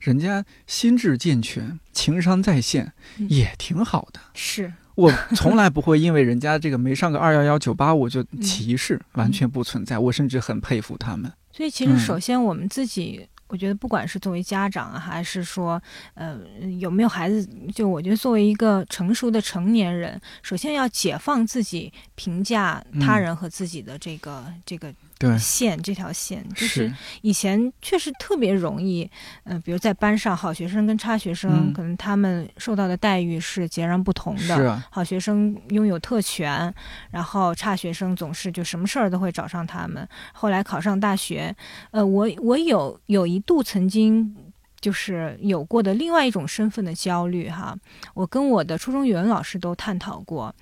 A: 人家心智健全、情商在线，
B: 嗯
A: 也挺好的。
B: 是
A: 我从来不会因为人家这个没上个二幺幺九八 五就
B: 嗯
A: 歧视，完全不存在。我甚至很佩服他们。
B: 所以其实
A: 嗯
B: 首先我们自己，我觉得不管是作为家长啊，还是说呃有没有孩子，就我觉得作为一个成熟的成年人，首先要解放自己评价他人和自己的这个、这个
A: 对
B: 线，这条线就是以前确实特别容易，嗯，比如在班上，好学生跟差学生，可能他们受到的待遇是截然不同的。
A: 是啊，
B: 好学生拥有特权，然后差学生总是就什么事儿都会找上他们。后来考上大学，呃，我我有有一度曾经。就是有过的另外一种身份的焦虑哈，我跟我的初中语文老师都探讨过。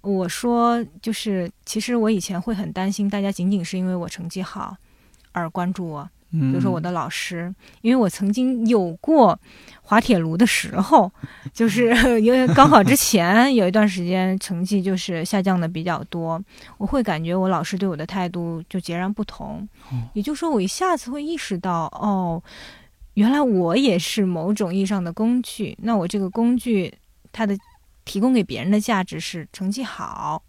B: 我说，就是其实我以前会很担心，大家仅仅是因为我成绩好而关注我。比如说我的老师，因为我曾经有过滑铁卢的时候，就是 因为高考之前有一段时间成绩就是下降的比较多，我会感觉我老师对我的态度就截然不同。也就是说，我一下子会意识到，哦。原来我也是某种意义上的工具，那我这个工具，它的提供给别人的价值是成绩好，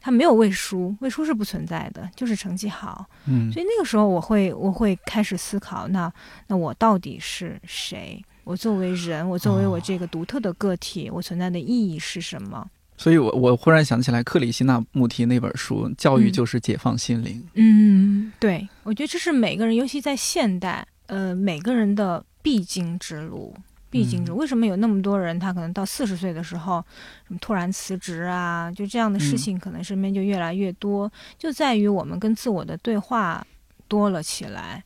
B: 它没有畏输，畏输是不存在的，就是成绩好。
A: 嗯，
B: 所以那个时候我会我会开始思考，那那我到底是谁？我作为人，我作为我这个独特的个体，我存在的意义是什么？
A: 所以，我我忽然想起来克里希那穆提那本书，《教育就是解放心灵》。
B: 嗯，对，我觉得这是每个人，尤其在现代。呃，每个人的必经之路，必经之路。为什么有那么多人，他可能到四十岁的时候，什么突然辞职啊，就这样的事情，可能身边就越来越多，就在于我们跟自我的对话多了起来。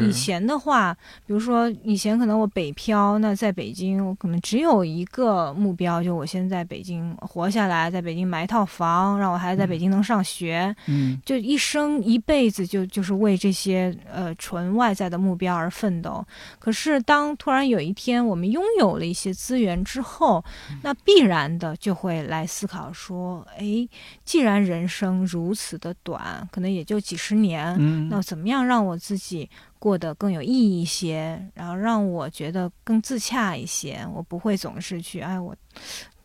B: 以前的话，比如说以前可能我北漂，那在北京我可能只有一个目标，就我先在北京活下来，在北京买一套房，让我孩子在北京能上学，
A: 嗯，
B: 就一生一辈子就就是为这些呃纯外在的目标而奋斗。可是当突然有一天我们拥有了一些资源之后，那必然的就会来思考说，哎，既然人生如此的短，可能也就几十年，
A: 嗯，
B: 那怎么样让我自己。过得更有意义一些，然后让我觉得更自洽一些。我不会总是去，哎，我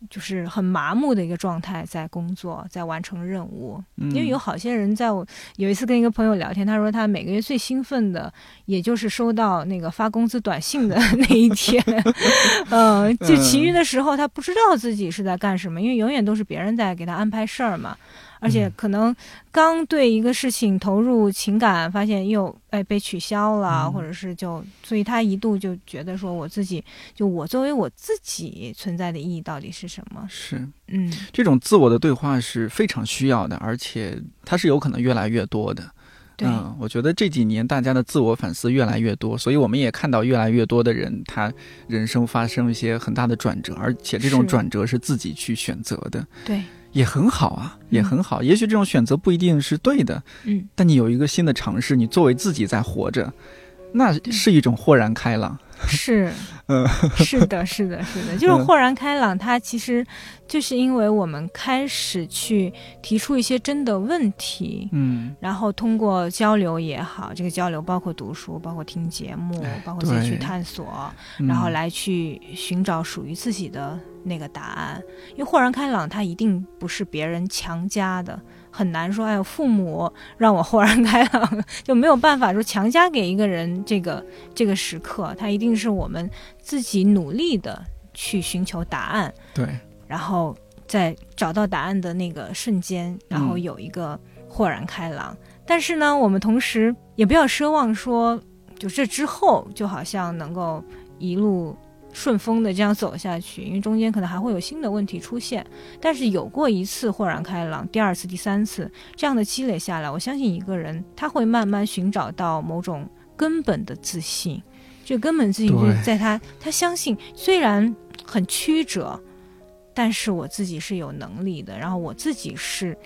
B: 就是很麻木的一个状态，在工作，在完成任务。因为有好些人，在我有一次跟一个朋友聊天，他说他每个月最兴奋的，也就是收到那个发工资短信的 那一天。嗯，就其余的时候，他不知道自己是在干什么，因为永远都是别人在给他安排事儿嘛。而且可能刚对一个事情投入情感，发现又哎被取消了，或者是就，所以他一度就觉得说，我自己就我作为我自己存在的意义到底是什么？
A: 是，
B: 嗯，
A: 这种自我的对话是非常需要的，而且它是有可能越来越多的。嗯，我觉得这几年大家的自我反思越来越多，所以我们也看到越来越多的人，他人生发生一些很大的转折，而且这种转折是自己去选择的。
B: 对。
A: 也很好啊，也很好。也许这种选择不一定是对的，
B: 嗯，
A: 但你有一个新的尝试，你作为自己在活着，那是一种豁然开朗。
B: 是，嗯，是的，是的，是的，就是豁然开朗。它其实就是因为我们开始去提出一些真的问题，
A: 嗯，
B: 然后通过交流也好，这个交流包括读书，包括听节目，包括自己去探索，然后来去寻找属于自己的那个答案。因为豁然开朗，它一定不是别人强加的。很难说，哎呦，父母让我豁然开朗，就没有办法说强加给一个人这个 这个时刻，它一定是我们自己努力的去寻求答案，
A: 对，
B: 然后在找到答案的那个瞬间，然后有一个豁然开朗。但是呢，我们同时也不要奢望说，就这之后就好像能够一路。顺风的这样走下去，因为中间可能还会有新的问题出现。但是有过一次豁然开朗，第二次、第三次这样的积累下来，我相信一个人他会慢慢寻找到某种根本的自信。这根本自信就是在他，他相信虽然很曲折，但是我自己是有能力的。然后我自己是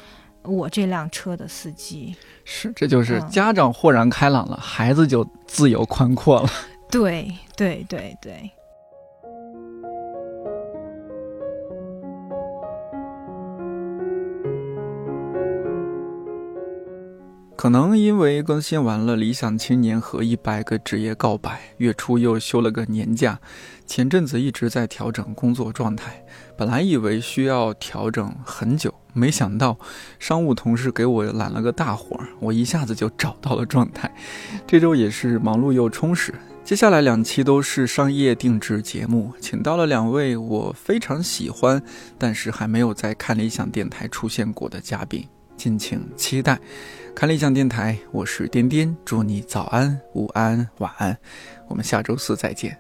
B: 我这辆车的司机。
A: 是，这就是家长豁然开朗了，孩子就自由宽阔了。
B: 对对对对。
A: 可能因为更新完了《理想青年》和一百个职业告白，月初又休了个年假，前阵子一直在调整工作状态。本来以为需要调整很久，没想到商务同事给我揽了个大活儿，我一下子就找到了状态。这周也是忙碌又充实。接下来两期都是商业定制节目，请到了两位我非常喜欢，但是还没有在看理想电台出现过的嘉宾。敬请期待。看理想电台，我是颠颠，祝你早安、午安、晚安，我们下周四再见。